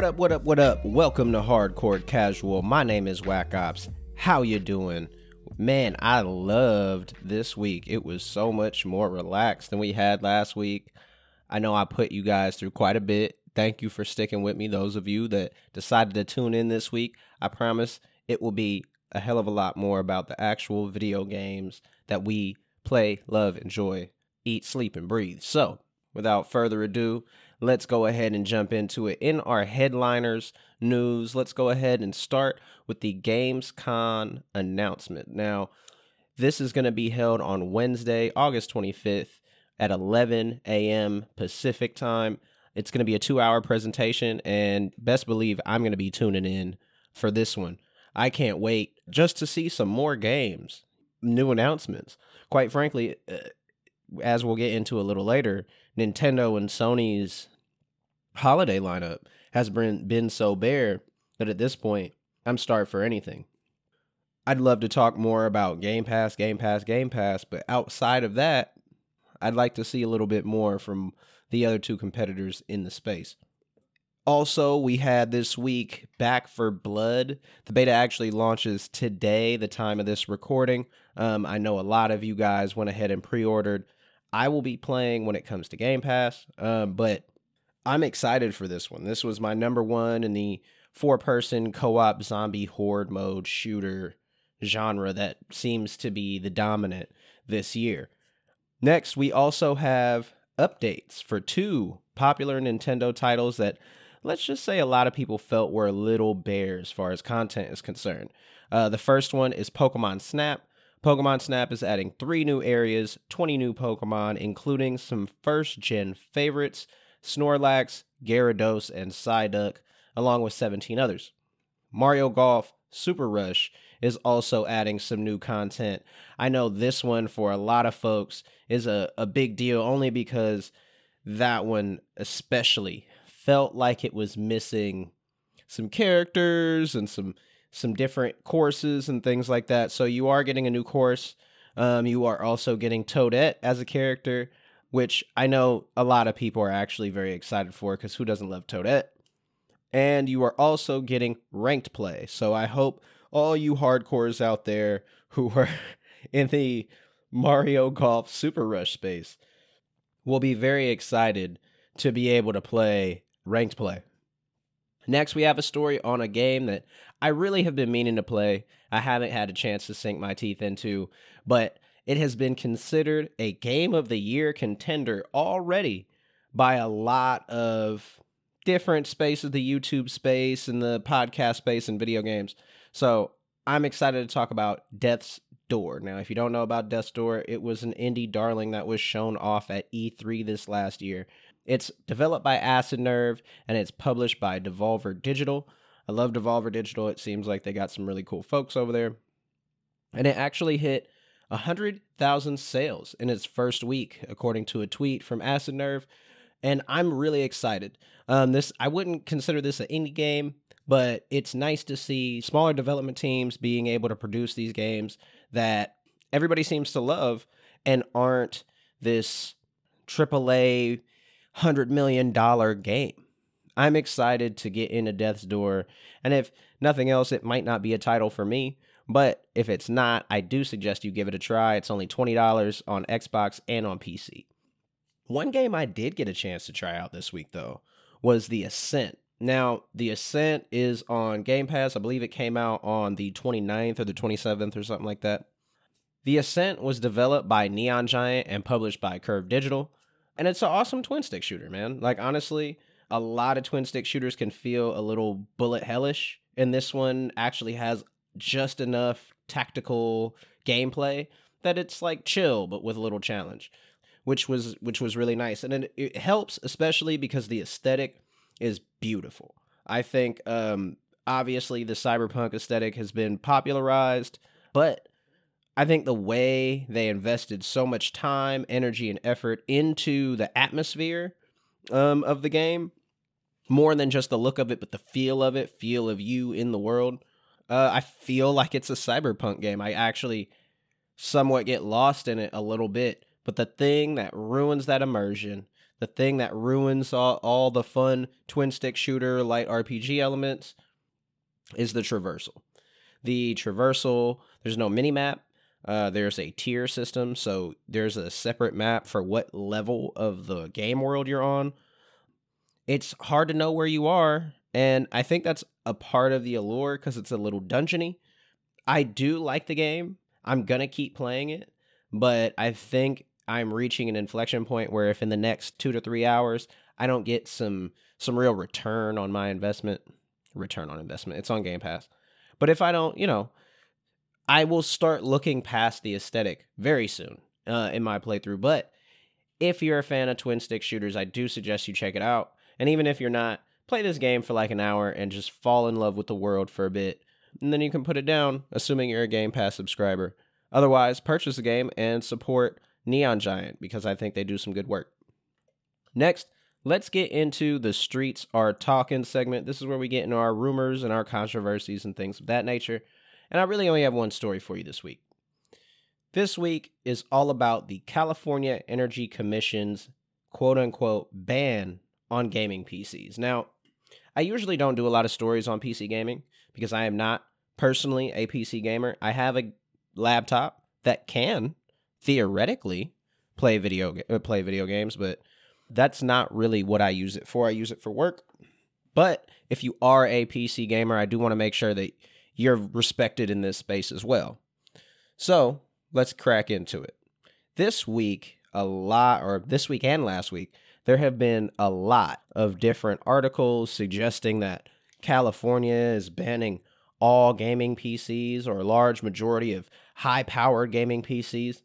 What up, what up, what up? Welcome to Hardcore Casual. My name is Whack Ops. How you doing? Man, I loved this week. It was so much more relaxed than we had last week. I know I put you guys through quite a bit. Thank you for sticking with me. Those of you that decided to tune in this week, I promise it will be a hell of a lot more about the actual video games that we play, love, enjoy, eat, sleep, and breathe. So, without further ado, let's go ahead and jump into it. In our headliners news, let's go ahead and start with the Gamescom announcement. Now, this is going to be held on Wednesday, August 25th at 11 a.m. Pacific time. It's going to be a two hour presentation, and best believe I'm going to be tuning in for this one. I can't wait just to see some more games, new announcements. Quite frankly, uh, as we'll get into a little later, Nintendo and Sony's holiday lineup has been been so bare that at this point I'm starved for anything. I'd love to talk more about Game Pass, Game Pass, Game Pass, but outside of that, I'd like to see a little bit more from the other two competitors in the space. Also, we had this week Back 4 Blood. The beta actually launches today, the time of this recording. Um, I know a lot of you guys went ahead and pre ordered. I will be playing when it comes to Game Pass, um, but I'm excited for this one. This was my number one in the four person co op zombie horde mode shooter genre that seems to be the dominant this year. Next, we also have updates for two popular Nintendo titles that let's just say a lot of people felt were a little bare as far as content is concerned. Uh, the first one is Pokemon Snap. Pokemon Snap is adding three new areas, 20 new Pokemon, including some first gen favorites Snorlax, Gyarados, and Psyduck, along with 17 others. Mario Golf Super Rush is also adding some new content. I know this one for a lot of folks is a, a big deal only because that one especially felt like it was missing some characters and some some different courses and things like that. So you are getting a new course. Um, you are also getting Toadette as a character, which I know a lot of people are actually very excited for because who doesn't love Toadette? And you are also getting ranked play. So I hope all you hardcores out there who are in the Mario Golf Super Rush space will be very excited to be able to play ranked play. Next, we have a story on a game that I really have been meaning to play. I haven't had a chance to sink my teeth into, but it has been considered a game of the year contender already by a lot of different spaces the YouTube space and the podcast space and video games. So I'm excited to talk about Death's Door. Now, if you don't know about Death's Door, it was an indie darling that was shown off at E3 this last year. It's developed by Acid Nerve and it's published by Devolver Digital. I love Devolver Digital. It seems like they got some really cool folks over there. And it actually hit 100,000 sales in its first week, according to a tweet from Acid Nerve. And I'm really excited. Um, this I wouldn't consider this an indie game, but it's nice to see smaller development teams being able to produce these games that everybody seems to love and aren't this AAA hundred million dollar game. I'm excited to get into Death's Door, and if nothing else, it might not be a title for me. But if it's not, I do suggest you give it a try. It's only $20 on Xbox and on PC. One game I did get a chance to try out this week, though, was The Ascent. Now, The Ascent is on Game Pass. I believe it came out on the 29th or the 27th or something like that. The Ascent was developed by Neon Giant and published by Curve Digital. And it's an awesome twin stick shooter, man. Like, honestly, a lot of twin stick shooters can feel a little bullet hellish. And this one actually has just enough tactical gameplay that it's like chill but with a little challenge which was which was really nice. And it, it helps especially because the aesthetic is beautiful. I think um obviously the cyberpunk aesthetic has been popularized but i think the way they invested so much time energy and effort into the atmosphere um, of the game more than just the look of it but the feel of it feel of you in the world uh, I feel like it's a cyberpunk game. I actually somewhat get lost in it a little bit, but the thing that ruins that immersion, the thing that ruins all, all the fun twin stick shooter light RPG elements is the traversal. The traversal, there's no mini map. Uh, there's a tier system, so there's a separate map for what level of the game world you're on. It's hard to know where you are, and I think that's a part of the allure because it's a little dungeony. I do like the game. I'm gonna keep playing it, but I think I'm reaching an inflection point where if in the next two to three hours I don't get some some real return on my investment, return on investment, it's on Game Pass. But if I don't, you know, I will start looking past the aesthetic very soon uh, in my playthrough. But if you're a fan of twin stick shooters, I do suggest you check it out. And even if you're not, play this game for like an hour and just fall in love with the world for a bit. And then you can put it down, assuming you're a Game Pass subscriber. Otherwise, purchase the game and support Neon Giant because I think they do some good work. Next, let's get into the Streets Are Talking segment. This is where we get into our rumors and our controversies and things of that nature. And I really only have one story for you this week. This week is all about the California Energy Commission's quote unquote ban on gaming PCs. Now, I usually don't do a lot of stories on PC gaming because I am not personally a PC gamer. I have a laptop that can theoretically play video uh, play video games, but that's not really what I use it for. I use it for work. But if you are a PC gamer, I do want to make sure that you're respected in this space as well. So let's crack into it. This week, a lot, or this week and last week, there have been a lot of different articles suggesting that California is banning all gaming PCs or a large majority of high powered gaming PCs.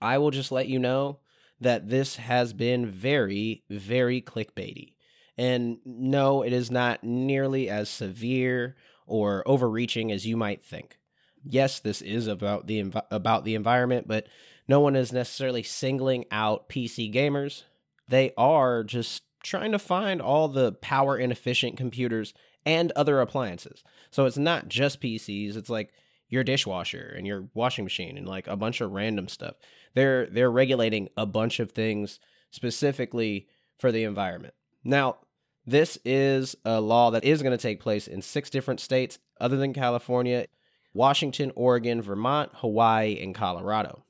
I will just let you know that this has been very, very clickbaity. And no, it is not nearly as severe or overreaching as you might think. Yes, this is about the env- about the environment, but no one is necessarily singling out PC gamers. They are just trying to find all the power inefficient computers and other appliances. So it's not just PCs, it's like your dishwasher and your washing machine and like a bunch of random stuff. They're they're regulating a bunch of things specifically for the environment. Now, this is a law that is going to take place in six different states other than California Washington, Oregon, Vermont, Hawaii, and Colorado.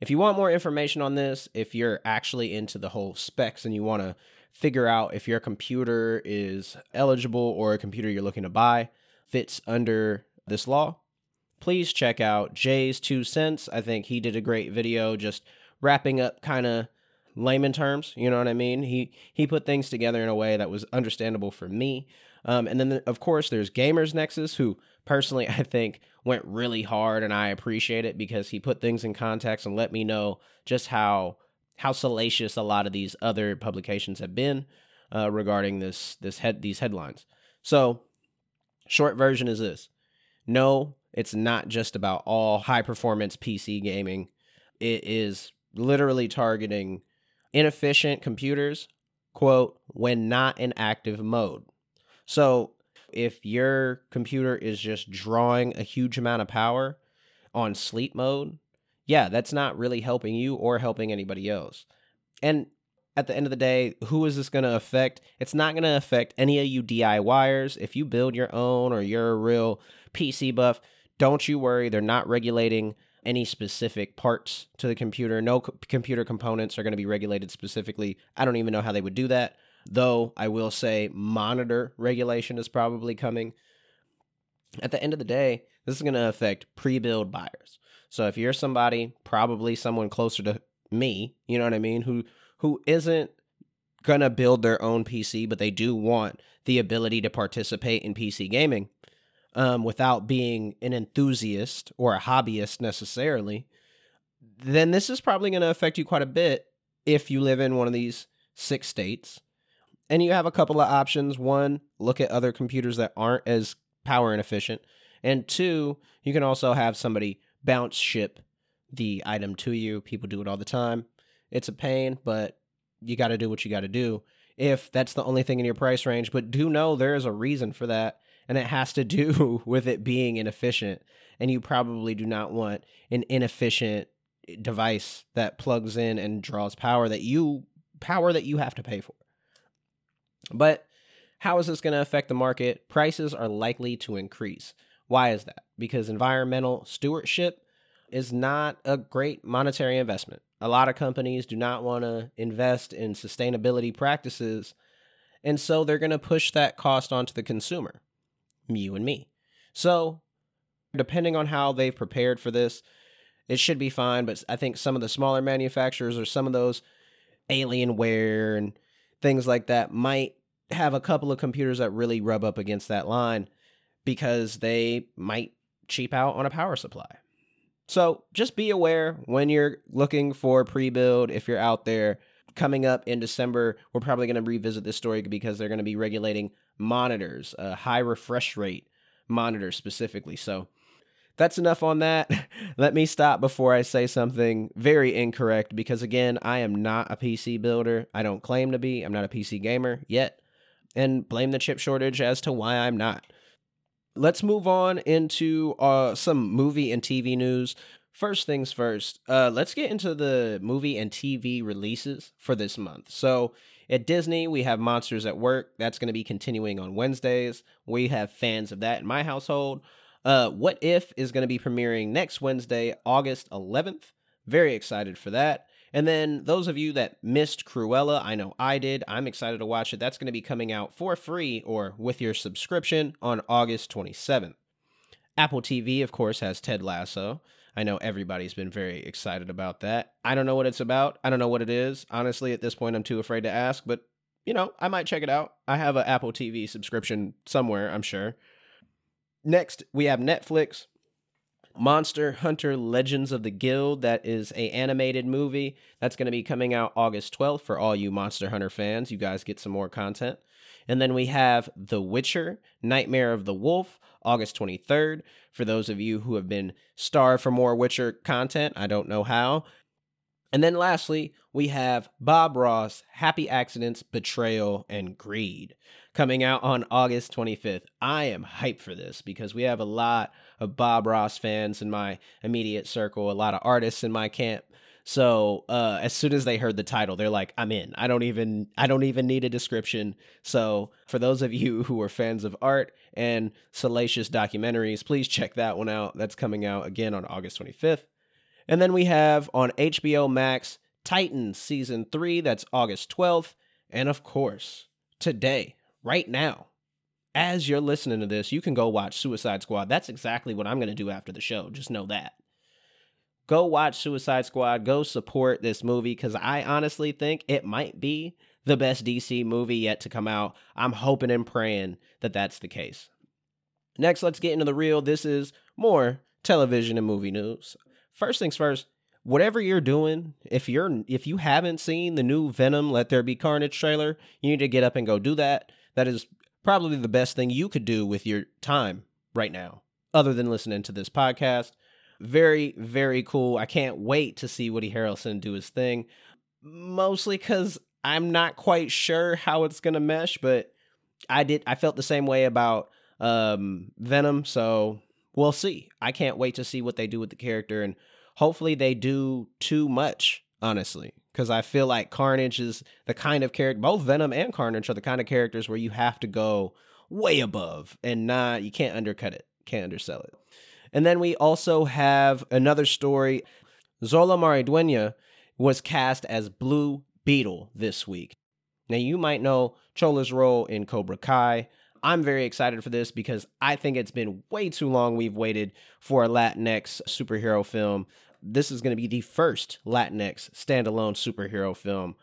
If you want more information on this, if you're actually into the whole specs and you want to figure out if your computer is eligible or a computer you're looking to buy fits under this law, please check out JayzTwoCents. I think he did a great video just wrapping up kind of layman terms. You know what I mean? He he put things together in a way that was understandable for me. Um, and then of course there's Gamers Nexus, who personally I think went really hard, and I appreciate it because he put things in context and let me know just how how salacious a lot of these other publications have been uh, regarding this this head these headlines. So, short version is this: No, it's not just about all high performance PC gaming. It is literally targeting inefficient computers, quote, when not in active mode. So if your computer is just drawing a huge amount of power on sleep mode, yeah, that's not really helping you or helping anybody else. And at the end of the day, who is this going to affect? It's not going to affect any of you DIYers. If you build your own or you're a real PC buff, don't you worry. They're not regulating any specific parts to the computer. No co- computer components are going to be regulated specifically. I don't even know how they would do that. Though I will say monitor regulation is probably coming. At the end of the day, this is going to affect pre build buyers. So if you're somebody, probably someone closer to me, you know what I mean, who who isn't going to build their own PC, but they do want the ability to participate in PC gaming, um, without being an enthusiast or a hobbyist necessarily, then this is probably going to affect you quite a bit if you live in one of these six states. And you have a couple of options. One, look at other computers that aren't as power inefficient. And two, you can also have somebody bounce ship the item to you. People do it all the time. It's a pain, but you got to do what you got to do if that's the only thing in your price range. But do know there is a reason for that and it has to do with it being inefficient. And you probably do not want an inefficient device that plugs in and draws power that you power that you have to pay for. But how is this going to affect the market? Prices are likely to increase. Why is that? Because environmental stewardship is not a great monetary investment. A lot of companies do not want to invest in sustainability practices, and so they're going to push that cost onto the consumer, you and me. So, depending on how they've prepared for this, it should be fine. But I think some of the smaller manufacturers or some of those Alienware and things like that might have a couple of computers that really rub up against that line because they might cheap out on a power supply. So just be aware when you're looking for pre build, if you're out there. Coming up in December, we're probably going to revisit this story because they're going to be regulating monitors, a high refresh rate monitor specifically. So that's enough on that. Let me stop before I say something very incorrect because, again, I am not a PC builder. I don't claim to be. I'm not a PC gamer yet. And blame the chip shortage as to why I'm not let's move on into uh, some movie and TV news. First things first, uh, let's get into the movie and TV releases for this month. So, at Disney, we have Monsters at Work. That's going to be continuing on Wednesdays. We have fans of that in my household. Uh, what If is going to be premiering next Wednesday, August 11th. Very excited for that. And then those of you that missed Cruella, I know I did. I'm excited to watch it. That's going to be coming out for free or with your subscription on August 27th. Apple TV, of course, has Ted Lasso. I know everybody's been very excited about that. I don't know what it's about. I don't know what it is. Honestly, at this point, I'm too afraid to ask, but you know, I might check it out. I have an Apple TV subscription somewhere, I'm sure. Next, we have Netflix. Monster Hunter Legends of the Guild that is a animated movie that's going to be coming out August 12th for all you Monster Hunter fans. You guys get some more content. And then we have The Witcher Nightmare of the Wolf August 23rd for those of you who have been starved for more Witcher content. I don't know how. And then lastly, we have Bob Ross, Happy Accidents, Betrayal, and Greed coming out on August 25th. I am hyped for this because we have a lot of Bob Ross fans in my immediate circle, a lot of artists in my camp. So uh, as soon as they heard the title, they're like, "I'm in." I don't even I don't even need a description. So for those of you who are fans of art and salacious documentaries, please check that one out. That's coming out again on August 25th. And then we have on HBO Max Titans season three. That's August 12th. And of course, today, right now, as you're listening to this, you can go watch Suicide Squad. That's exactly what I'm going to do after the show. Just know that. Go watch Suicide Squad. Go support this movie because I honestly think it might be the best DC movie yet to come out. I'm hoping and praying that that's the case. Next, let's get into the real. This is more television and movie news. First things first, whatever you're doing, if you're if you haven't seen the new Venom Let There Be Carnage trailer, you need to get up and go do that. That is probably the best thing you could do with your time right now, other than listening to this podcast. Very, very cool. I can't wait to see Woody Harrelson do his thing. Mostly because I'm not quite sure how it's gonna mesh, but I did. I felt the same way about um, Venom, so we'll see. I can't wait to see what they do with the character, and hopefully they do too much. Honestly, because I feel like Carnage is the kind of character. Both Venom and Carnage are the kind of characters where you have to go way above and not you can't undercut it, can't undersell it. And then we also have another story. Xolo Maridueña was cast as Blue Beetle this week. Now you might know Xolo's role in Cobra Kai. I'm very excited for this because I think it's been way too long we've waited for a Latinx superhero film this is going to be the first Latinx standalone superhero film.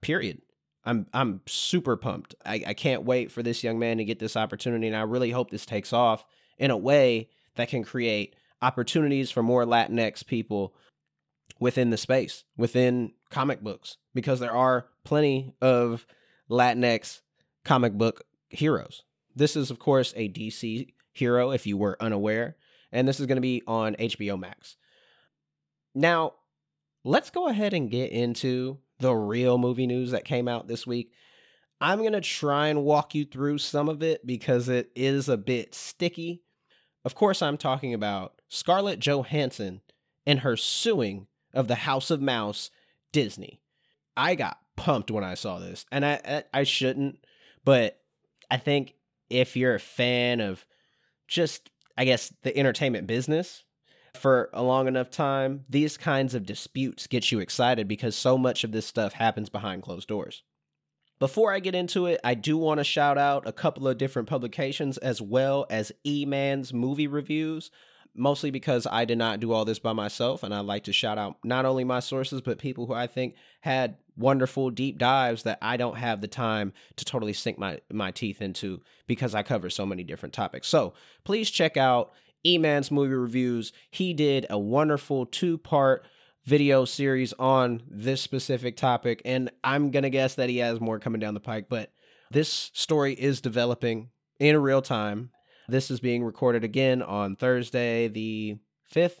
Period. I'm I'm super pumped. I, I can't wait for this young man to get this opportunity, and I really hope this takes off in a way that can create opportunities for more Latinx people within the space, within comic books, because there are plenty of Latinx comic book heroes. This is, of course, a DC hero, if you were unaware, and this is going to be on HBO Max. Now, let's go ahead and get into the real movie news that came out this week. I'm going to try and walk you through some of it because it is a bit sticky. Of course, I'm talking about Scarlett Johansson and her suing of the House of Mouse Disney. I got pumped when I saw this, and I I, shouldn't, but I think if you're a fan of just I guess the entertainment business for a long enough time, these kinds of disputes get you excited because so much of this stuff happens behind closed doors. Before I get into it, I do want to shout out a couple of different publications as well as E Man's movie reviews, mostly because I did not do all this by myself. And I like to shout out not only my sources, but people who I think had wonderful deep dives that I don't have the time to totally sink my, my teeth into because I cover so many different topics. So please check out E Man's movie reviews. He did a wonderful two part video series on this specific topic. And I'm going to guess that he has more coming down the pike, but this story is developing in real time. This is being recorded again on Thursday, the 5th.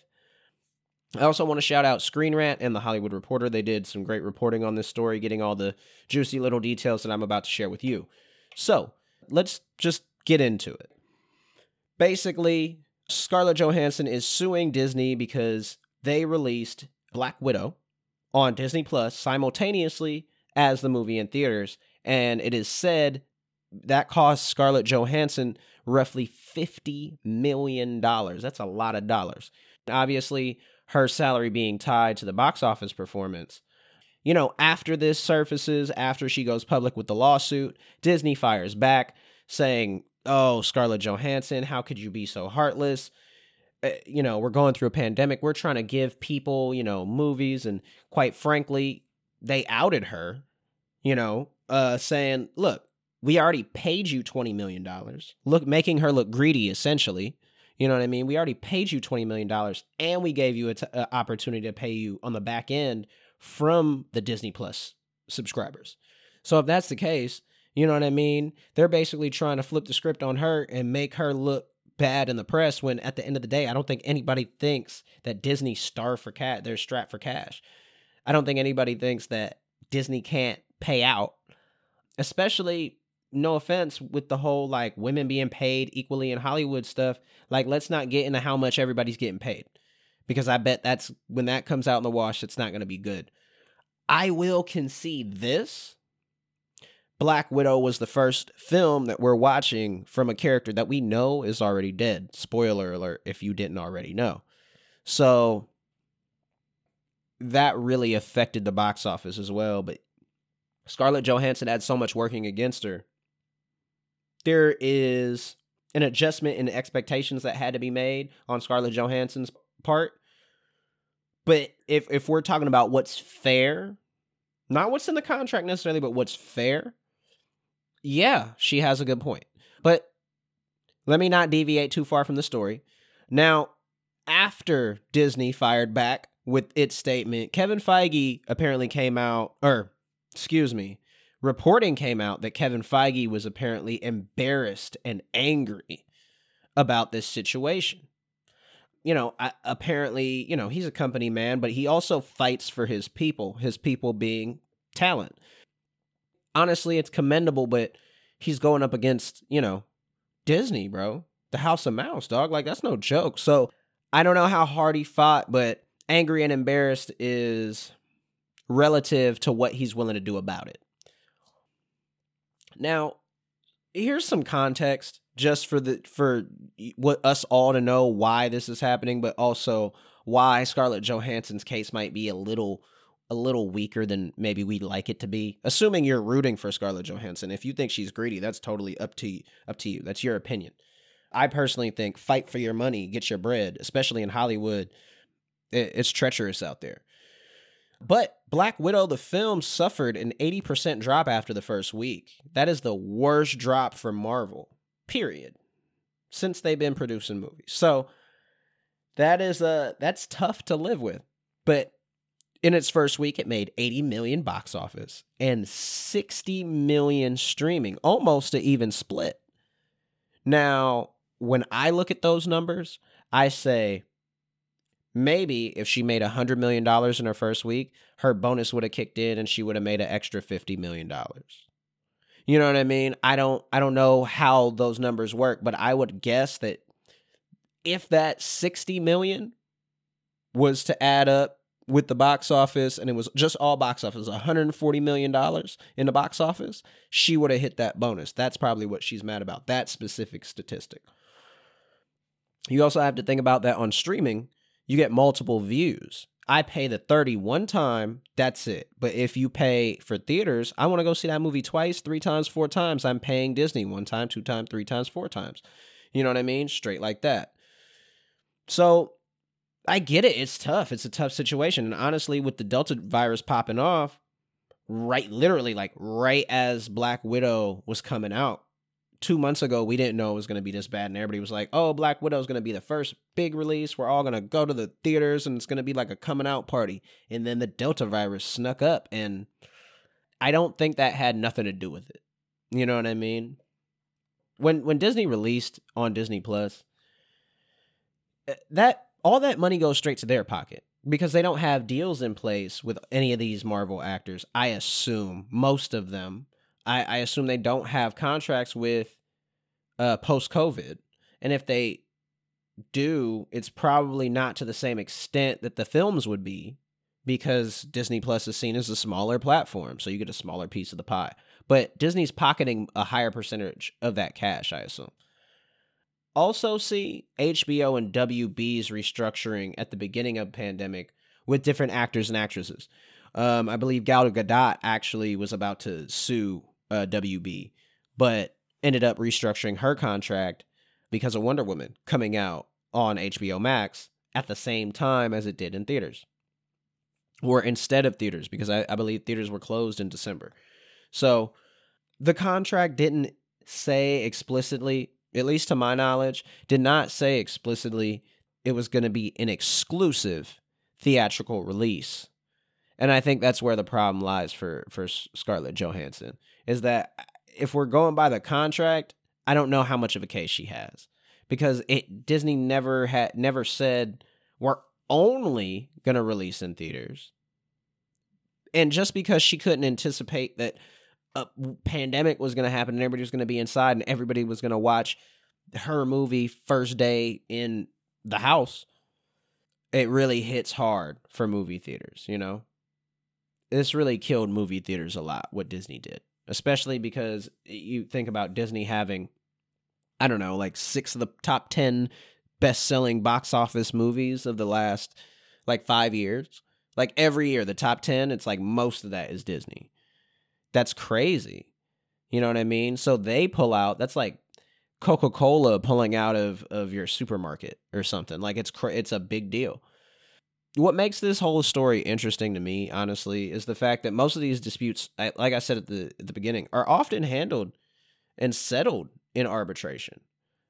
I also want to shout out Screen Rant and The Hollywood Reporter. They did some great reporting on this story, getting all the juicy little details that I'm about to share with you. So let's just get into it. Basically, Scarlett Johansson is suing Disney because they released Black Widow on Disney Plus simultaneously as the movie in theaters. And it is said that cost Scarlett Johansson roughly $50 million. That's a lot of dollars. Obviously, her salary being tied to the box office performance. You know, after this surfaces, after she goes public with the lawsuit, Disney fires back saying, Oh, Scarlett Johansson, how could you be so heartless? Uh, you know, we're going through a pandemic. We're trying to give people, you know, movies. And quite frankly, they outed her, you know, uh, saying, look, we already paid you $20 million. Look, making her look greedy, essentially. You know what I mean? We already paid you $20 million and we gave you an opportunity to pay you on the back end from the Disney Plus subscribers. So if that's the case, you know what I mean? They're basically trying to flip the script on her and make her look bad in the press when at the end of the day, I don't think anybody thinks that Disney star for cat they're strapped for cash. I don't think anybody thinks that Disney can't pay out, especially no offense with the whole like women being paid equally in Hollywood stuff. Like, let's not get into how much everybody's getting paid because I bet that's when that comes out in the wash, it's not going to be good. I will concede this Black Widow was the first film that we're watching from a character that we know is already dead. Spoiler alert if you didn't already know. So that really affected the box office as well. But Scarlett Johansson had so much working against her. There is an adjustment in expectations that had to be made on Scarlett Johansson's part. But if if we're talking about what's fair, not what's in the contract necessarily, but what's fair, yeah, she has a good point. But let me not deviate too far from the story. Now, after Disney fired back with its statement, Kevin Feige apparently came out, or excuse me, reporting came out that Kevin Feige was apparently embarrassed and angry about this situation. You know, I, apparently, you know, he's a company man, but he also fights for his people, his people being talent honestly, it's commendable, but he's going up against, you know, Disney, bro. The House of Mouse, dog. Like, that's no joke. So I don't know how hard he fought, but angry and embarrassed is relative to what he's willing to do about it. Now, here's some context just for the for what us all to know why this is happening, but also why Scarlett Johansson's case might be a little a little weaker than maybe we'd like it to be. Assuming you're rooting for Scarlett Johansson, if you think she's greedy, that's totally up to you, up to you. That's your opinion. I personally think fight for your money, get your bread, especially in Hollywood. It's treacherous out there. But Black Widow, the film, suffered an 80% drop after the first week. That is the worst drop for Marvel, period, since they've been producing movies. So that is uh that's tough to live with. But in its first week, it made 80 million box office and 60 million streaming, almost an even split. Now, when I look at those numbers, I say maybe if she made $100 million in her first week, her bonus would have kicked in and she would have made an extra $50 million. You know what I mean? I don't I don't know how those numbers work, but I would guess that if that 60 million was to add up with the box office and it was just all box office 140 million dollars in the box office she would have hit that bonus. That's probably what she's mad about that specific statistic. You also have to think about that on streaming you get multiple views. I pay the 30 one time that's it. But if you pay for theaters i want to go see that movie twice three times four times. I'm paying disney one time two times three times four times. You know what i mean? Straight like that. So I get it. It's tough. It's a tough situation. And honestly, with the Delta virus popping off, right, literally, like right as Black Widow was coming out, two months ago, we didn't know it was going to be this bad. And everybody was like, oh, Black Widow is going to be the first big release. We're all going to go to the theaters and it's going to be like a coming out party. And then the Delta virus snuck up. And I don't think that had nothing to do with it. You know what I mean? When when Disney released on Disney Plus, eh, that all that money goes straight to their pocket because they don't have deals in place with any of these Marvel actors. I assume most of them. I, I assume they don't have contracts with uh, post COVID, and if they do, it's probably not to the same extent that the films would be because Disney Plus is seen as a smaller platform, so you get a smaller piece of the pie. But Disney's pocketing a higher percentage of that cash, I assume also see HBO and WB's restructuring at the beginning of pandemic with different actors and actresses. Um, I believe Gal Gadot actually was about to sue uh, WB, but ended up restructuring her contract because of Wonder Woman coming out on HBO Max at the same time as it did in theaters, or instead of theaters, because I, I believe theaters were closed in December. So the contract didn't say explicitly at least to my knowledge, did not say explicitly it was going to be an exclusive theatrical release. And I think that's where the problem lies for for Scarlett Johansson is that uh, if we're going by the contract, I don't know how much of a case she has because it Disney never had never said we're only going to release in theaters. And just because she couldn't anticipate that a pandemic was going to happen and everybody was going to be inside and everybody was going to watch her movie first day in the house, it really hits hard for movie theaters, you know? This really killed movie theaters a lot, what Disney did, especially because you think about Disney having, I don't know, like six of the top 10 best selling box office movies of the last like five years. Like every year, the top 10, it's like most of that is Disney. That's crazy. You know what I mean? So they pull out, that's like Coca-Cola pulling out of of your supermarket or something. Like it's it's a big deal. What makes this whole story interesting to me, honestly, is the fact that most of these disputes, like I said at the at the beginning, are often handled and settled in arbitration.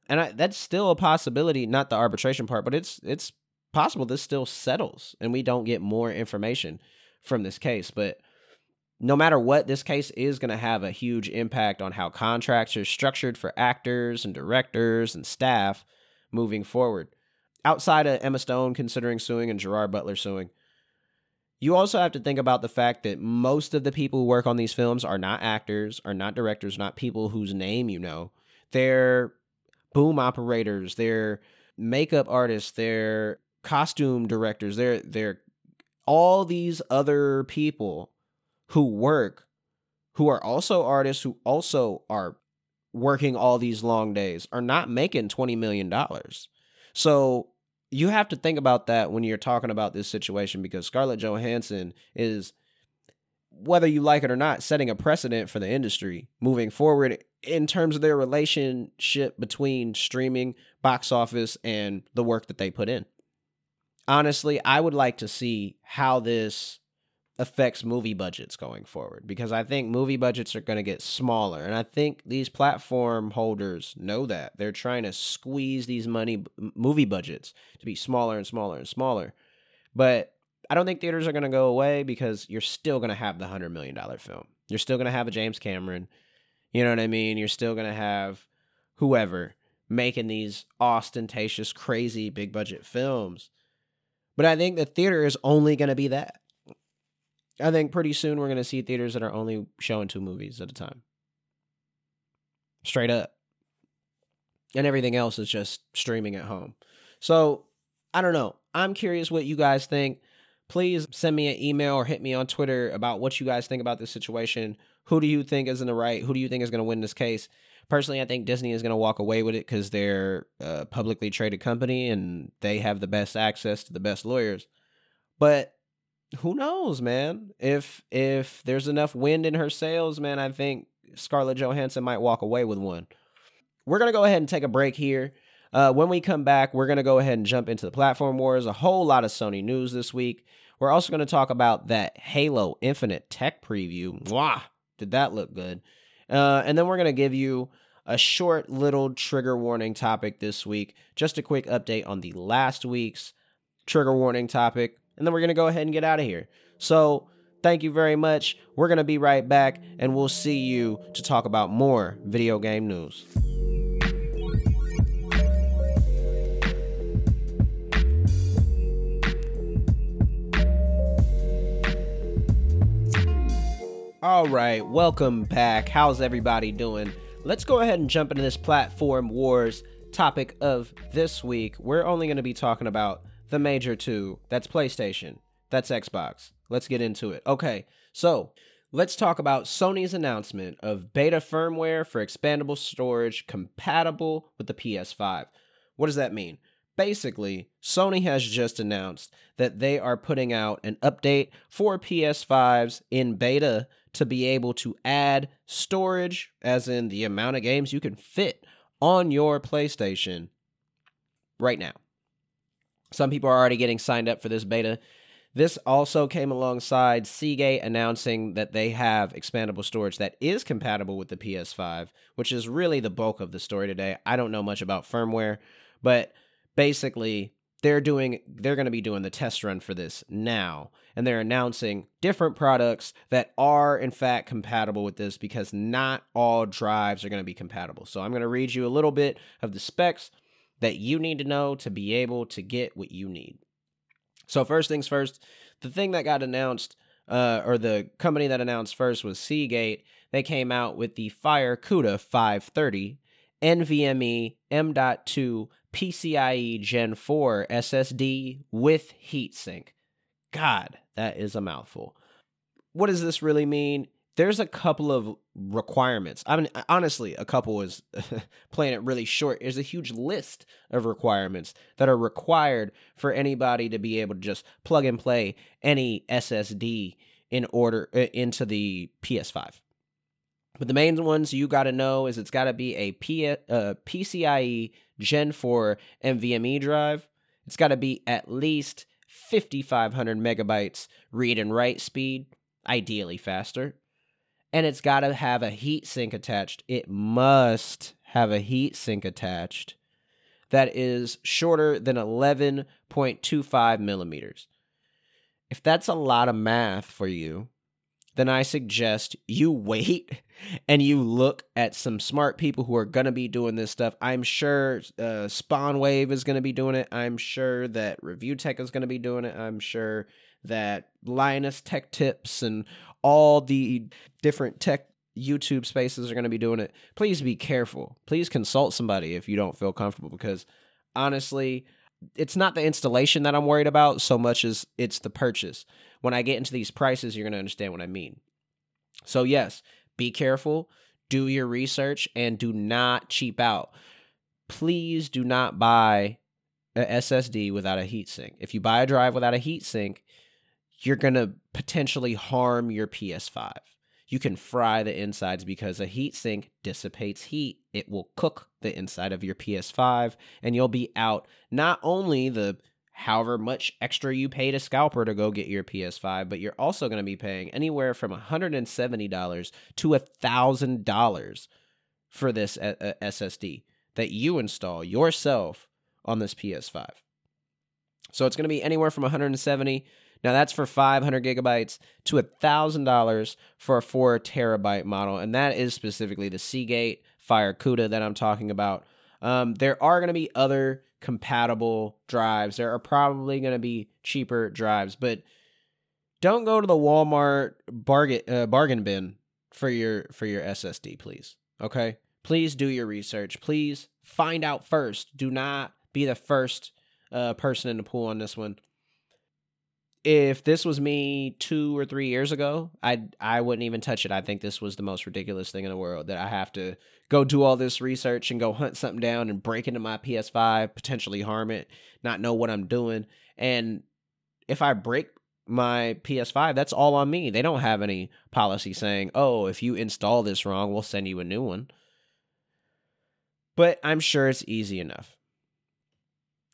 And I, that's still a possibility, not the arbitration part, but it's it's possible this still settles and we don't get more information from this case, but no matter what, this case is going to have a huge impact on how contracts are structured for actors and directors and staff moving forward. Outside of Emma Stone considering suing and Gerard Butler suing, you also have to think about the fact that most of the people who work on these films are not actors, are not directors, not people whose name you know. They're boom operators, they're makeup artists, they're costume directors, they're they're all these other people who work, who are also artists, who also are working all these long days, are not making $20 million. So you have to think about that when you're talking about this situation because Scarlett Johansson is, whether you like it or not, setting a precedent for the industry moving forward in terms of their relationship between streaming, box office, and the work that they put in. Honestly, I would like to see how this affects movie budgets going forward because I think movie budgets are going to get smaller and I think these platform holders know that. They're trying to squeeze these money movie budgets to be smaller and smaller and smaller. But I don't think theaters are going to go away because you're still going to have the 100 million dollar film. You're still going to have a James Cameron. You know what I mean? You're still going to have whoever making these ostentatious crazy big budget films. But I think the theater is only going to be that I think pretty soon we're going to see theaters that are only showing two movies at a time. Straight up. And everything else is just streaming at home. So, I don't know. I'm curious what you guys think. please send me an email or hit me on Twitter about what you guys think about this situation. Who do you think is in the right? Who do you think is going to win this case? Personally, I think Disney is going to walk away with it because they're a publicly traded company and they have the best access to the best lawyers. But who knows, man? If if there's enough wind in her sails, man, I think Scarlett Johansson might walk away with one. We're gonna go ahead and take a break here. Uh, when we come back, we're gonna go ahead and jump into the platform wars. A whole lot of Sony news this week. We're also gonna talk about that Halo Infinite tech preview. Mwah! Did that look good? Uh, and then we're gonna give you a short little trigger warning topic this week. Just a quick update on the last week's trigger warning topic and then we're going to go ahead and get out of here. So, thank you very much. We're going to be right back, and we'll see you to talk about more video game news. All right, welcome back. How's everybody doing? Let's go ahead and jump into this platform wars topic of this week. We're only going to be talking about the major two. That's PlayStation. That's Xbox. Let's get into it. Okay, so let's talk about Sony's announcement of beta firmware for expandable storage compatible with the PS5. What does that mean? Basically, Sony has just announced that they are putting out an update for PS5s in beta to be able to add storage, as in the amount of games you can fit on your PlayStation right now. Some people are already getting signed up for this beta. This also came alongside Seagate announcing that they have expandable storage that is compatible with the PS5, which is really the bulk of the story today. I don't know much about firmware, but basically they're doing they're going to be doing the test run for this now and they're announcing different products that are in fact compatible with this because not all drives are going to be compatible. So I'm going to read you a little bit of the specs that you need to know to be able to get what you need. So, first things first, the thing that got announced, uh, or the company that announced first was Seagate. They came out with the FireCuda 530 NVMe M.2 PCIe Gen 4 SSD with heatsink. God, that is a mouthful. What does this really mean? there's a couple of requirements. I mean, honestly, a couple is playing it really short. There's a huge list of requirements that are required for anybody to be able to just plug and play any SSD in order uh, into the PS5. But the main ones you got to know is it's got to be a P, uh, PCIe Gen 4 NVMe drive. It's got to be at least 5,500 megabytes read and write speed, ideally faster and it's got to have a heat sink attached. It must have a heat sink attached that is shorter than 11.25 millimeters. If that's a lot of math for you, then I suggest you wait and you look at some smart people who are going to be doing this stuff. I'm sure uh, SpawnWave is going to be doing it. I'm sure that Review Tech is going to be doing it. I'm sure that Linus Tech Tips and all the different tech YouTube spaces are going to be doing it. Please be careful. Please consult somebody if you don't feel comfortable because honestly, it's not the installation that I'm worried about so much as it's the purchase. When I get into these prices, you're going to understand what I mean. So, yes, be careful, do your research, and do not cheap out. Please do not buy a SSD without a heatsink. If you buy a drive without a heatsink, you're going to potentially harm your PS5. You can fry the insides because a heatsink dissipates heat. It will cook the inside of your PS5 and you'll be out not only the however much extra you paid a scalper to go get your PS5, but you're also going to be paying anywhere from $170 to $1,000 for this uh, uh, SSD that you install yourself on this PS5. So it's going to be anywhere from 170 now that's for 500 gigabytes to $1,000 for a 4 terabyte model. And that is specifically the Seagate FireCuda that I'm talking about. Um, there are going to be other compatible drives. There are probably going to be cheaper drives, but don't go to the Walmart bargain uh, bargain bin for your for your SSD, please. Okay? Please do your research. Please find out first. Do not be the first uh, person in the pool on this one if this was me two or three years ago, I I wouldn't even touch it. I think this was the most ridiculous thing in the world that I have to go do all this research and go hunt something down and break into my PS5, potentially harm it, not know what I'm doing. And if I break my PS5, that's all on me. They don't have any policy saying, "Oh, if you install this wrong, we'll send you a new one." But I'm sure it's easy enough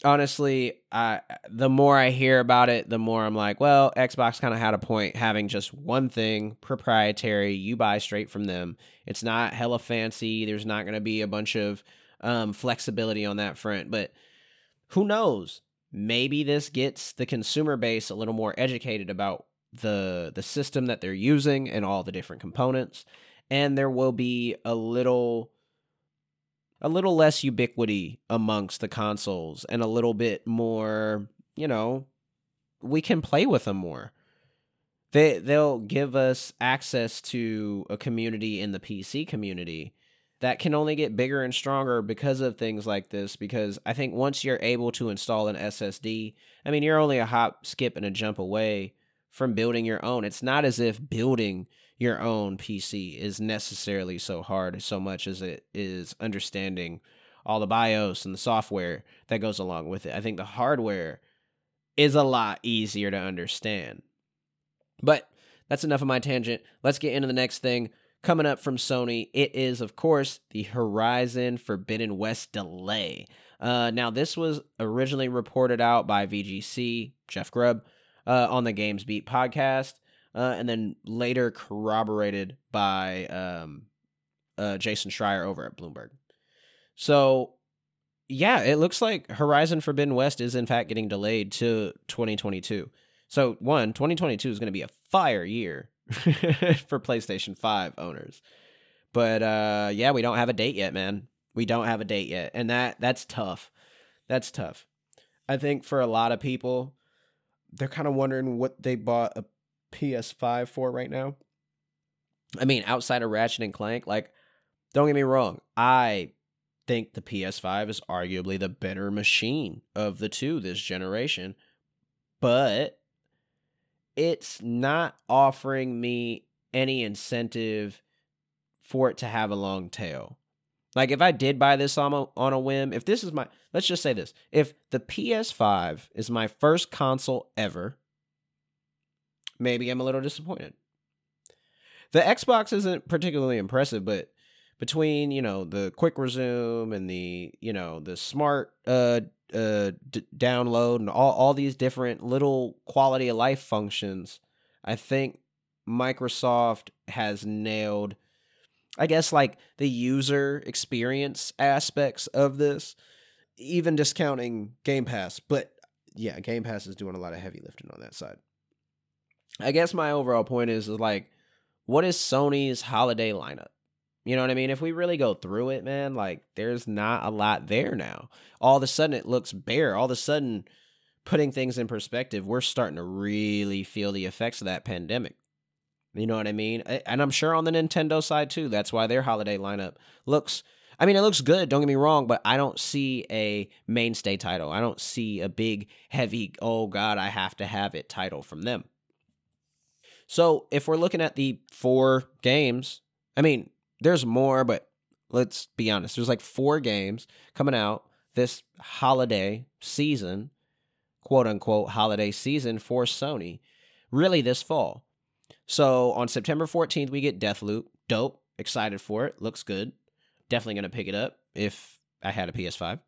honestly, I the more I hear about it, the more I'm like, well, Xbox kind of had a point having just one thing proprietary. You buy straight from them. It's not hella fancy. There's not going to be a bunch of um, flexibility on that front. But who knows? Maybe this gets the consumer base a little more educated about the the system that they're using and all the different components, and there will be a little a little less ubiquity amongst the consoles and a little bit more, you know, we can play with them more. They they'll give us access to a community in the PC community that can only get bigger and stronger because of things like this because I think once you're able to install an SSD, I mean you're only a hop, skip and a jump away from building your own. It's not as if building your own PC is necessarily so hard so much as it is understanding all the BIOS and the software that goes along with it. I think the hardware is a lot easier to understand. But that's enough of my tangent. Let's get into the next thing. Coming up from Sony, it is, of course, the Horizon Forbidden West delay. Uh, now, this was originally reported out by VGC, Jeff Grubb, uh, on the GamesBeat podcast uh, and then later corroborated by um, uh, Jason Schreier over at Bloomberg. So, yeah, it looks like Horizon Forbidden West is in fact getting delayed to 2022. So, one, 2022 is going to be a fire year for PlayStation 5 owners. But uh, yeah, we don't have a date yet, man. We don't have a date yet, and that that's tough. That's tough. I think for a lot of people, they're kind of wondering what they bought a PS5 for right now. I mean, outside of Ratchet and Clank, like, don't get me wrong, I think the PS5 is arguably the better machine of the two this generation, but it's not offering me any incentive for it to have a long tail. Like if I did buy this on a, on a whim, if this is my let's just say this, if the PS5 is my first console ever maybe I'm a little disappointed. The Xbox isn't particularly impressive, but between you know the quick resume and the you know the smart uh uh d- download and all all these different little quality of life functions, I think Microsoft has nailed I guess like the user experience aspects of this, even discounting Game Pass. But yeah, Game Pass is doing a lot of heavy lifting on that side. I guess my overall point is, is like, what is Sony's holiday lineup? You know what I mean? If we really go through it, man, like there's not a lot there now. All of a sudden it looks bare. All of a sudden, putting things in perspective, we're starting to really feel the effects of that pandemic. You know what I mean? And I'm sure on the Nintendo side too. That's why their holiday lineup looks I mean, it looks good, don't get me wrong, but I don't see a mainstay title. I don't see a big, heavy, oh God, I have to have it title from them. So if we're looking at the four games, I mean, there's more, but let's be honest. There's like four games coming out this holiday season, quote unquote holiday season for Sony, really this fall. So on September 14th, we get Deathloop. Dope. Excited for it. Looks good. Definitely going to pick it up if I had a PS5.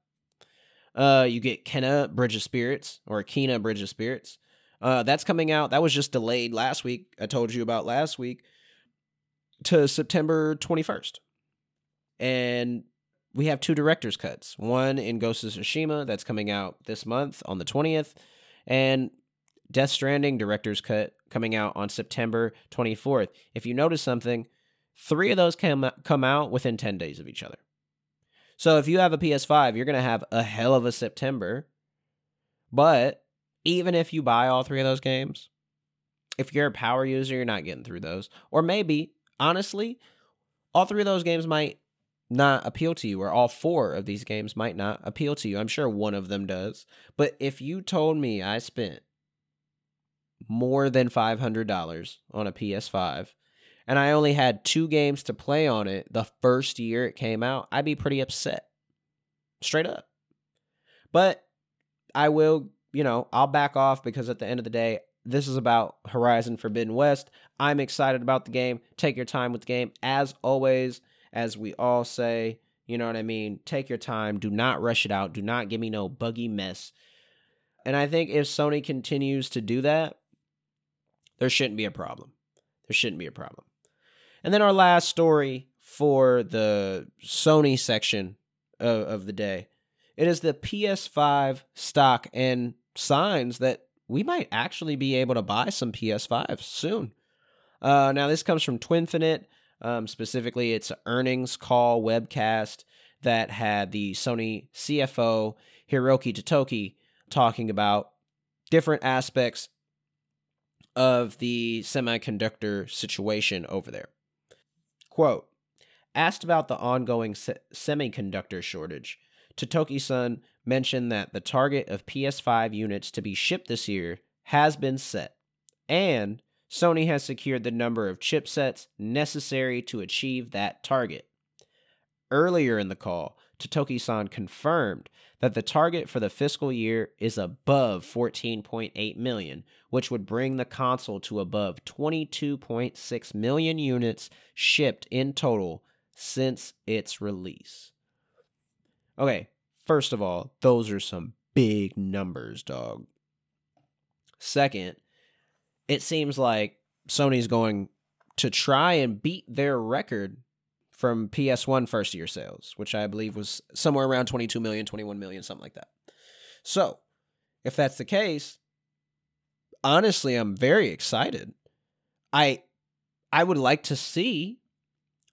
Uh, you get Kena Bridge of Spirits or Kena Bridge of Spirits. Uh, that's coming out. That was just delayed last week. I told you about last week to September 21st. And we have two director's cuts. One in Ghost of Tsushima that's coming out this month on the 20th, and Death Stranding director's cut coming out on September 24th. If you notice something, three of those come come out within 10 days of each other. So if you have a PS5, you're going to have a hell of a September. But even if you buy all three of those games, if you're a power user, you're not getting through those. Or maybe, honestly, all three of those games might not appeal to you, or all four of these games might not appeal to you. I'm sure one of them does. But if you told me I spent more than $500 on a PS5 and I only had two games to play on it the first year it came out, I'd be pretty upset. Straight up. But I will, you know, I'll back off because at the end of the day, this is about Horizon Forbidden West. I'm excited about the game. Take your time with the game. As always, as we all say, you know what I mean? Take your time. Do not rush it out. Do not give me no buggy mess. And I think if Sony continues to do that, there shouldn't be a problem. There shouldn't be a problem. And then our last story for the Sony section of, of the day. It is the PS5 stock and signs that we might actually be able to buy some PS5s soon. Uh, now, this comes from Twinfinite. Um, specifically, it's earnings call webcast that had the Sony CFO Hiroki Totoki talking about different aspects of the semiconductor situation over there. Quote Asked about the ongoing se- semiconductor shortage, Totoki san mentioned that the target of PS5 units to be shipped this year has been set, and Sony has secured the number of chipsets necessary to achieve that target. Earlier in the call, Totoki san confirmed that the target for the fiscal year is above 14.8 million, which would bring the console to above 22.6 million units shipped in total since its release. Okay, first of all, those are some big numbers, dog. Second, it seems like Sony's going to try and beat their record from PS1 first year sales, which I believe was somewhere around 22 million, 21 million, something like that. So, if that's the case, honestly, I'm very excited. I I would like to see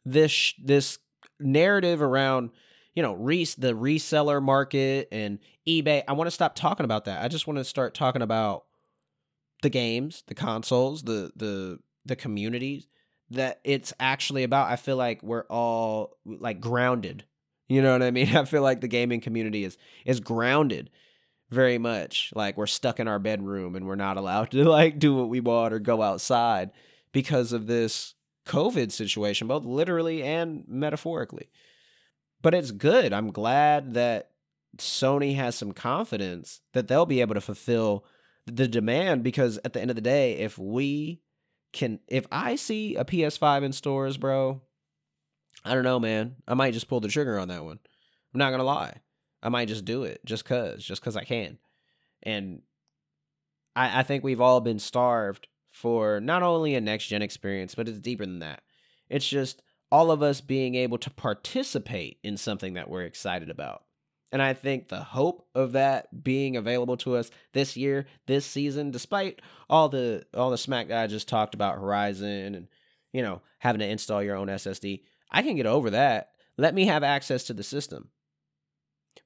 this this narrative around you know res- the reseller market and eBay. I want to stop talking about that. I just want to start talking about the games, the consoles, the the the communities that it's actually about. I feel like we're all like grounded. You know what I mean? I feel like the gaming community is is grounded very much. Like we're stuck in our bedroom and we're not allowed to like do what we want or go outside because of this COVID situation, both literally and metaphorically. But it's good. I'm glad that Sony has some confidence that they'll be able to fulfill the demand because at the end of the day, if we can if I see a PS5 in stores, bro, I don't know, man. I might just pull the trigger on that one. I'm not gonna lie. I might just do it just cause, just cause I can. And I, I think we've all been starved for not only a next gen experience, but it's deeper than that. It's just all of us being able to participate in something that we're excited about. And I think the hope of that being available to us this year, this season, despite all the all the smack that I just talked about Horizon and you know, having to install your own SSD, I can get over that. Let me have access to the system.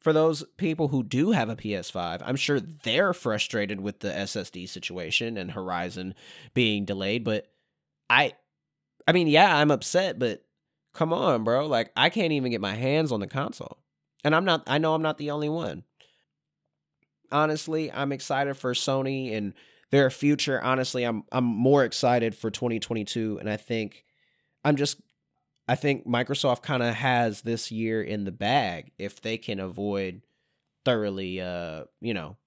For those people who do have a PS5, I'm sure they're frustrated with the SSD situation and Horizon being delayed, but I I mean, yeah, I'm upset, but come on, bro. Like I can't even get my hands on the console. And I'm not I know I'm not the only one. Honestly, I'm excited for Sony and their future. Honestly, I'm I'm more excited for 2022 and I think I'm just I think Microsoft kind of has this year in the bag if they can avoid thoroughly uh, you know,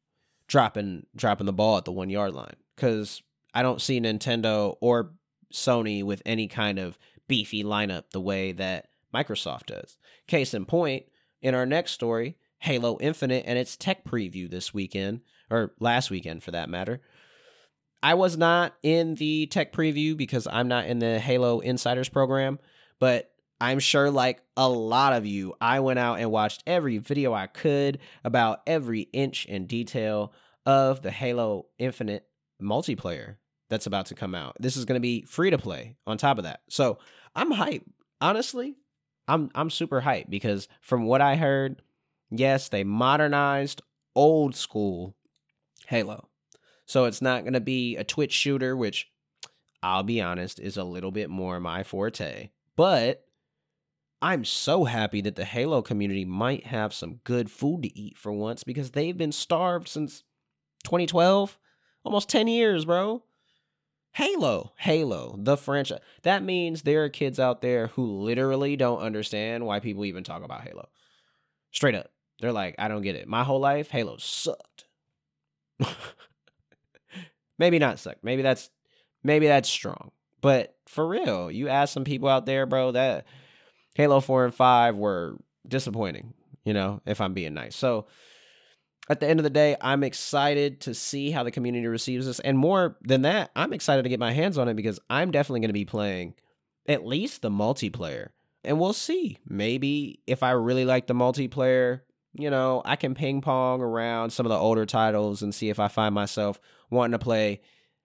dropping dropping the ball at the 1 yard line cuz I don't see Nintendo or Sony with any kind of beefy lineup the way that Microsoft does. Case in point, in our next story, Halo Infinite and its tech preview this weekend, or last weekend for that matter. I was not in the tech preview because I'm not in the Halo Insiders program, but I'm sure, like a lot of you, I went out and watched every video I could about every inch and detail of the Halo Infinite multiplayer that's about to come out. This is going to be free to play on top of that. So I'm hyped. Honestly, I'm I'm super hyped because from what I heard, yes, they modernized old school Halo. So it's not going to be a Twitch shooter, which I'll be honest is a little bit more my forte. But I'm so happy that the Halo community might have some good food to eat for once because they've been starved since 2012. Almost 10 years, bro. Halo, Halo, the franchise. That means there are kids out there who literally don't understand why people even talk about Halo. Straight up. They're like, I don't get it. My whole life, Halo sucked. maybe not sucked. Maybe that's maybe that's strong. But for real, you ask some people out there, bro, that Halo 4 and 5 were disappointing, you know, if I'm being nice. So at the end of the day, I'm excited to see how the community receives this. And more than that, I'm excited to get my hands on it because I'm definitely going to be playing at least the multiplayer. And we'll see. Maybe if I really like the multiplayer, you know, I can ping pong around some of the older titles and see if I find myself wanting to play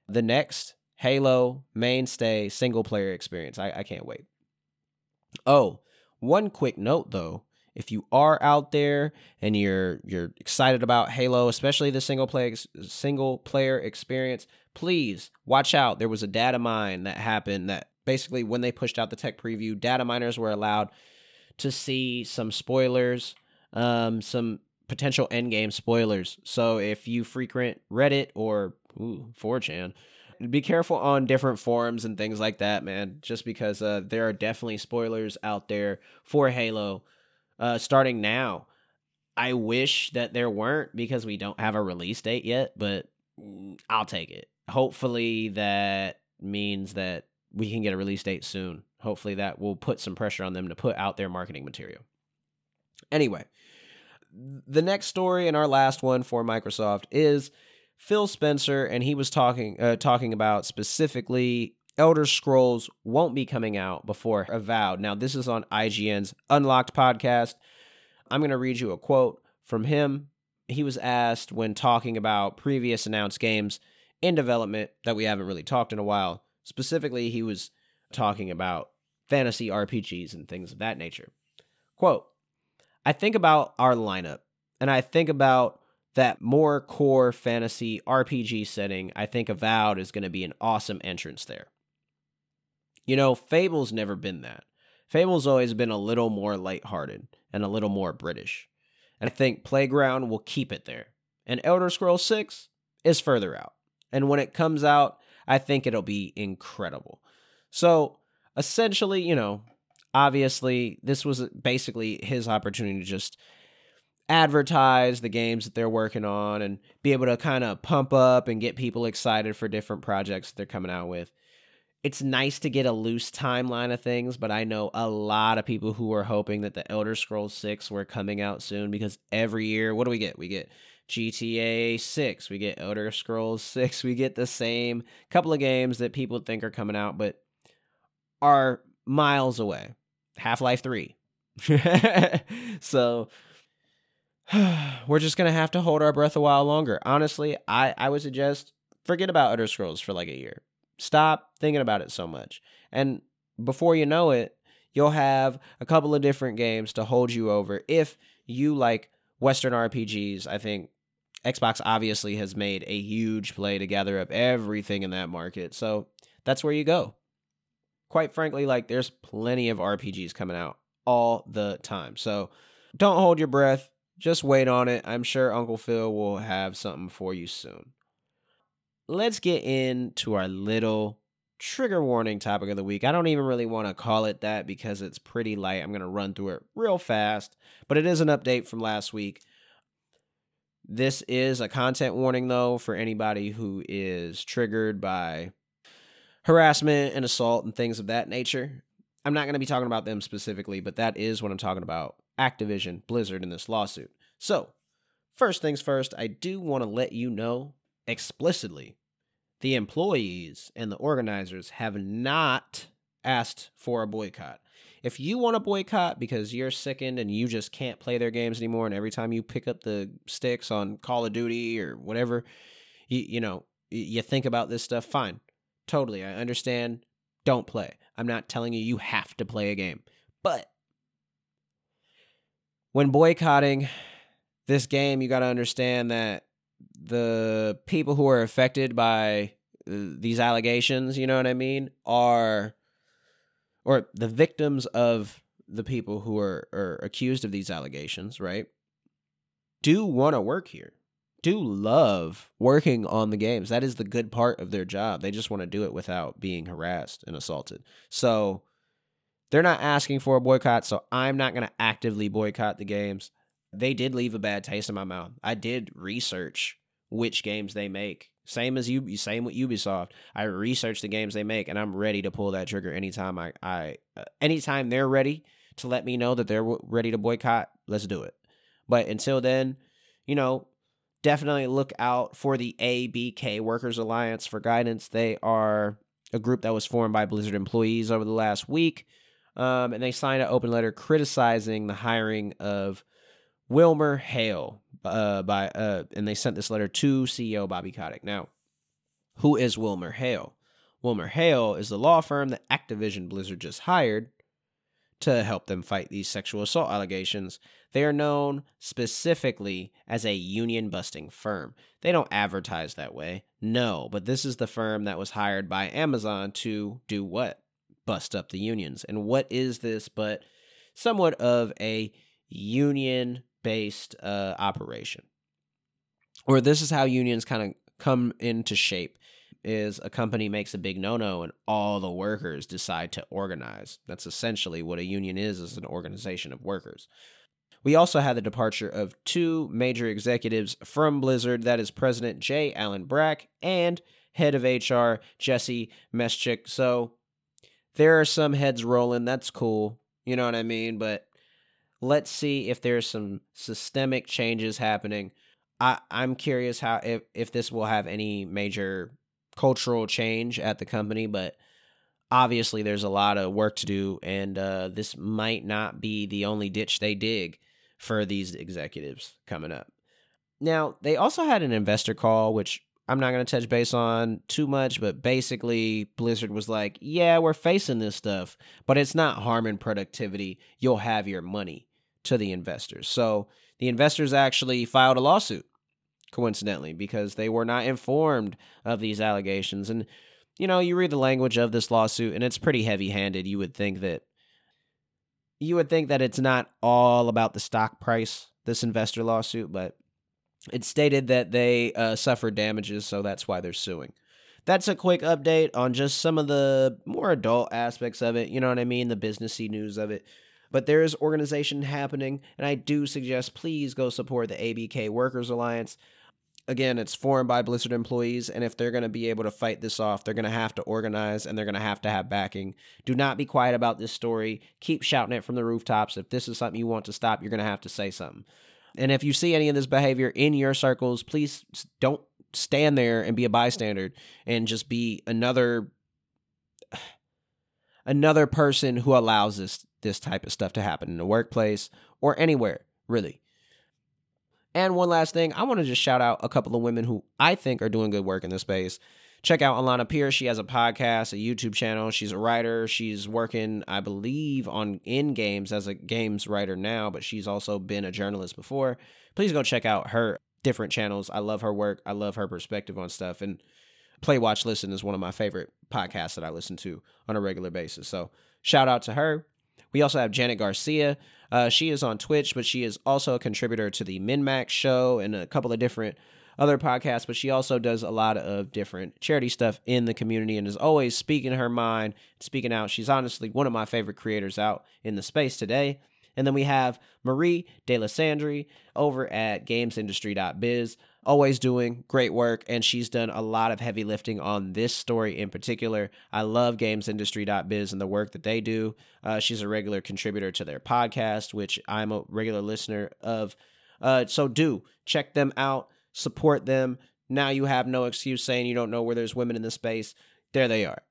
the next Halo mainstay single player experience. I, I can't wait. Oh, one quick note though. If you are out there and you're you're excited about Halo, especially the single play single player experience, please watch out. There was a data mine that happened that basically when they pushed out the tech preview, data miners were allowed to see some spoilers, um, some potential endgame spoilers. So if you frequent Reddit or ooh, 4chan, be careful on different forums and things like that, man. Just because uh, there are definitely spoilers out there for Halo uh, starting now. I wish that there weren't because we don't have a release date yet, but mm, I'll take it. Hopefully, that means that we can get a release date soon. Hopefully, that will put some pressure on them to put out their marketing material. Anyway, the next story and our last one for Microsoft is Phil Spencer, and he was talking uh, talking about specifically Elder Scrolls won't be coming out before Avowed. Now, this is on IGN's Unlocked podcast. I'm going to read you a quote from him. He was asked when talking about previous announced games in development that we haven't really talked in a while. Specifically, he was talking about fantasy RPGs and things of that nature. Quote I think about our lineup and I think about that more core fantasy RPG setting, I think Avowed is going to be an awesome entrance there. You know, Fable's never been that. Fable's always been a little more lighthearted and a little more British. And I think Playground will keep it there. And Elder Scrolls 6 is further out. And when it comes out, I think it'll be incredible. So, essentially, you know, obviously, this was basically his opportunity to just advertise the games that they're working on and be able to kind of pump up and get people excited for different projects that they're coming out with. It's nice to get a loose timeline of things, but I know a lot of people who are hoping that the Elder Scrolls 6 were coming out soon because every year, what do we get? We get GTA 6, we get Elder Scrolls 6, we get the same couple of games that people think are coming out but are miles away. Half-Life 3. so we're just gonna have to hold our breath a while longer. Honestly, I I would suggest forget about Elder Scrolls for like a year. Stop thinking about it so much, and before you know it, you'll have a couple of different games to hold you over. If you like Western RPGs, I think Xbox obviously has made a huge play to gather up everything in that market. So that's where you go. Quite frankly, like there's plenty of RPGs coming out all the time. So don't hold your breath just wait on it. I'm sure Uncle Phil will have something for you soon. Let's get into our little trigger warning topic of the week. I don't even really want to call it that because it's pretty light. I'm going to run through it real fast, but it is an update from last week. This is a content warning, though, for anybody who is triggered by harassment and assault and things of that nature. I'm not going to be talking about them specifically, but that is what I'm talking about Activision Blizzard in this lawsuit. So, first things first, I do want to let you know explicitly the employees and the organizers have not asked for a boycott. If you want a boycott because you're sickened and you just can't play their games anymore, and every time you pick up the sticks on Call of Duty or whatever, you, you know, you think about this stuff, fine. Totally. I understand. Don't play. I'm not telling you you have to play a game. But when boycotting this game, you got to understand that the people who are affected by uh, these allegations, you know what I mean, are or the victims of the people who are, are accused of these allegations, right? Do want to work here. do love working on the games. That is the good part of their job. They just want to do it without being harassed and assaulted. So they're not asking for a boycott, so I'm not going to actively boycott the games. They did leave a bad taste in my mouth. I did research which games they make. Same as you, same with Ubisoft. I research the games they make, and I'm ready to pull that trigger anytime I, I, uh, anytime they're ready to let me know that they're ready to boycott. Let's do it. But until then, you know, definitely look out for the ABK Workers Alliance for guidance. They are a group that was formed by Blizzard employees over the last week, um, and they signed an open letter criticizing the hiring of Wilmer Hale uh, by uh, and they sent this letter to CEO Bobby Kotick. Now, who is Wilmer Hale? Wilmer Hale is the law firm that Activision Blizzard just hired to help them fight these sexual assault allegations. They are known specifically as a union busting firm. They don't advertise that way. No, but this is the firm that was hired by Amazon to do what? Bust up the unions. And what is this but somewhat of a union based uh, operation. Or this is how unions kind of come into shape is a company makes a big no-no and all the workers decide to organize. That's essentially what a union is is an organization of workers. We also had the departure of two major executives from Blizzard, that is President J. Allen Brack and head of HR Jesse Meschuk. So there are some heads rolling, that's cool. You know what I mean? But let's see if there's some systemic changes happening. I, I'm curious how if, if this will have any major cultural change at the company, but obviously there's a lot of work to do, and uh, this might not be the only ditch they dig for these executives coming up. Now, they also had an investor call, which I'm not going to touch base on too much, but basically, Blizzard was like, yeah, we're facing this stuff, but it's not harming productivity. You'll have your money to the investors. So the investors actually filed a lawsuit, coincidentally, because they were not informed of these allegations. And, you know, you read the language of this lawsuit, and it's pretty heavy handed. You would think that. You would think that it's not all about the stock price, this investor lawsuit, but it stated that they uh, suffered damages, so that's why they're suing. That's a quick update on just some of the more adult aspects of it. You know what I mean? The businessy news of it. But there is organization happening, and I do suggest please go support the ABK Workers Alliance. Again, it's formed by Blizzard employees, and if they're going to be able to fight this off, they're going to have to organize and they're going to have to have backing. Do not be quiet about this story. Keep shouting it from the rooftops. If this is something you want to stop, you're going to have to say something. And if you see any of this behavior in your circles, please don't stand there and be a bystander and just be another another person who allows this this type of stuff to happen in the workplace or anywhere, really. And one last thing, I want to just shout out a couple of women who I think are doing good work in this space. Check out Alana Pierce. She has a podcast, a YouTube channel. She's a writer. She's working, I believe, on in games as a games writer now, but she's also been a journalist before. Please go check out her different channels. I love her work. I love her perspective on stuff. And Play Watch Listen is one of my favorite podcasts that I listen to on a regular basis. So shout out to her. We also have Janet Garcia. Uh, she is on Twitch, but she is also a contributor to the MinMax show and a couple of different other podcasts, but she also does a lot of different charity stuff in the community and is always speaking her mind, speaking out. She's honestly one of my favorite creators out in the space today. And then we have Marie Dealessandri over at gamesindustry.biz, always doing great work. And she's done a lot of heavy lifting on this story in particular. I love gamesindustry.biz and the work that they do. Uh, she's a regular contributor to their podcast, which I'm a regular listener of. Uh, so do check them out support them. Now you have no excuse saying you don't know where there's women in the space. There they are.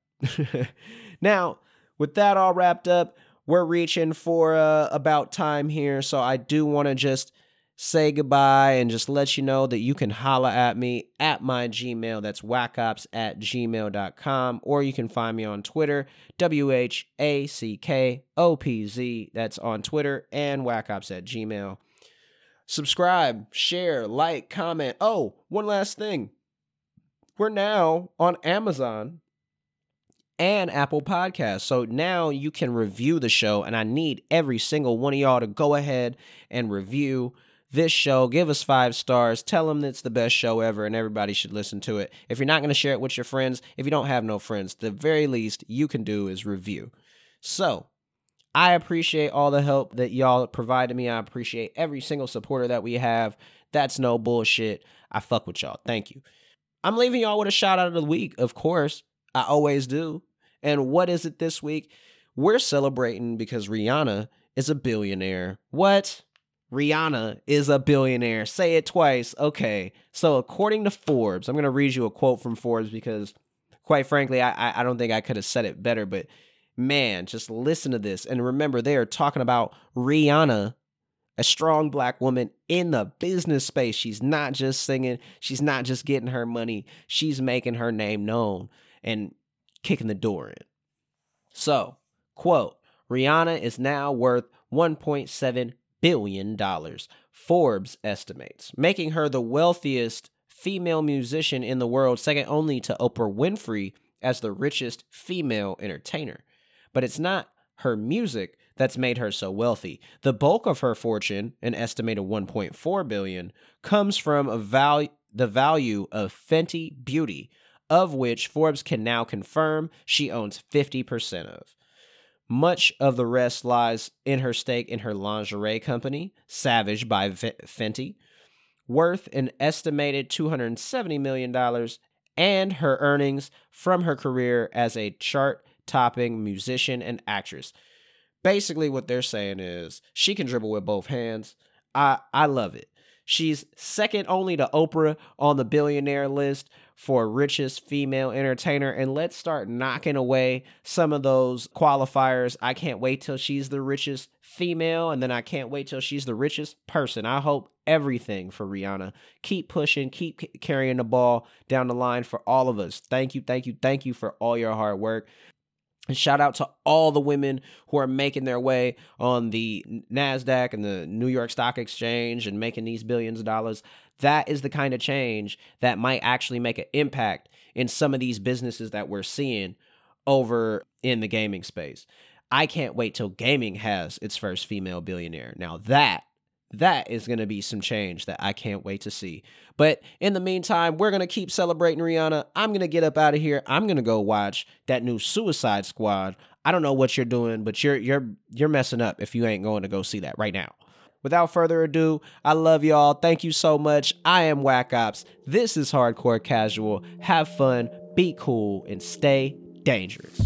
now, with that all wrapped up, we're reaching for uh, about time here. So I do want to just say goodbye and just let you know that you can holla at me at my Gmail. That's whackops at gmail.com. Or you can find me on Twitter, W H A C K O P Z. That's on Twitter and whackops at gmail subscribe, share, like, comment. Oh, one last thing. We're now on Amazon and Apple Podcasts. So now you can review the show, and I need every single one of y'all to go ahead and review this show. Give us five stars. Tell them it's the best show ever and everybody should listen to it. If you're not going to share it with your friends, if you don't have no friends, the very least you can do is review. So, I appreciate all the help that y'all provided me. I appreciate every single supporter that we have. That's no bullshit. I fuck with y'all. Thank you. I'm leaving y'all with a shout out of the week, of course. I always do. And what is it this week? We're celebrating because Rihanna is a billionaire. What? Rihanna is a billionaire. Say it twice. Okay. So, according to Forbes, I'm going to read you a quote from Forbes because, quite frankly, I, I don't think I could have said it better. But man, just listen to this. And remember, they are talking about Rihanna, a strong black woman in the business space. She's not just singing, she's not just getting her money, she's making her name known and kicking the door in. So, quote, Rihanna is now worth 1.7 billion dollars, Forbes estimates, making her the wealthiest female musician in the world, second only to Oprah Winfrey as the richest female entertainer. But it's not her music that's made her so wealthy. The bulk of her fortune, an estimated 1.4 billion, comes from a value the value of Fenty Beauty, of which Forbes can now confirm she owns 50% of. Much of the rest lies in her stake in her lingerie company, Savage by Fenty, worth an estimated $270 million, and her earnings from her career as a chart topping musician and actress. Basically, what they're saying is she can dribble with both hands. I, I love it. She's second only to Oprah on the billionaire list for richest female entertainer. And let's start knocking away some of those qualifiers. I can't wait till she's the richest female, and then I can't wait till she's the richest person. I hope everything for Rihanna. Keep pushing, keep carrying the ball down the line for all of us. Thank you, thank you, thank you for all your hard work. And shout out to all the women who are making their way on the NASDAQ and the New York Stock Exchange and making these billions of dollars. That is the kind of change that might actually make an impact in some of these businesses that we're seeing over in the gaming space. I can't wait till gaming has its first female billionaire. Now, that that is going to be some change that I can't wait to see. But in the meantime, we're going to keep celebrating Rihanna. I'm going to get up out of here. I'm going to go watch that new Suicide Squad. I don't know what you're doing, but you're you're you're messing up if you ain't going to go see that right now. Without further ado, I love y'all. Thank you so much. I am Whack Ops. This is Hardcore Casual. Have fun, be cool, and stay dangerous.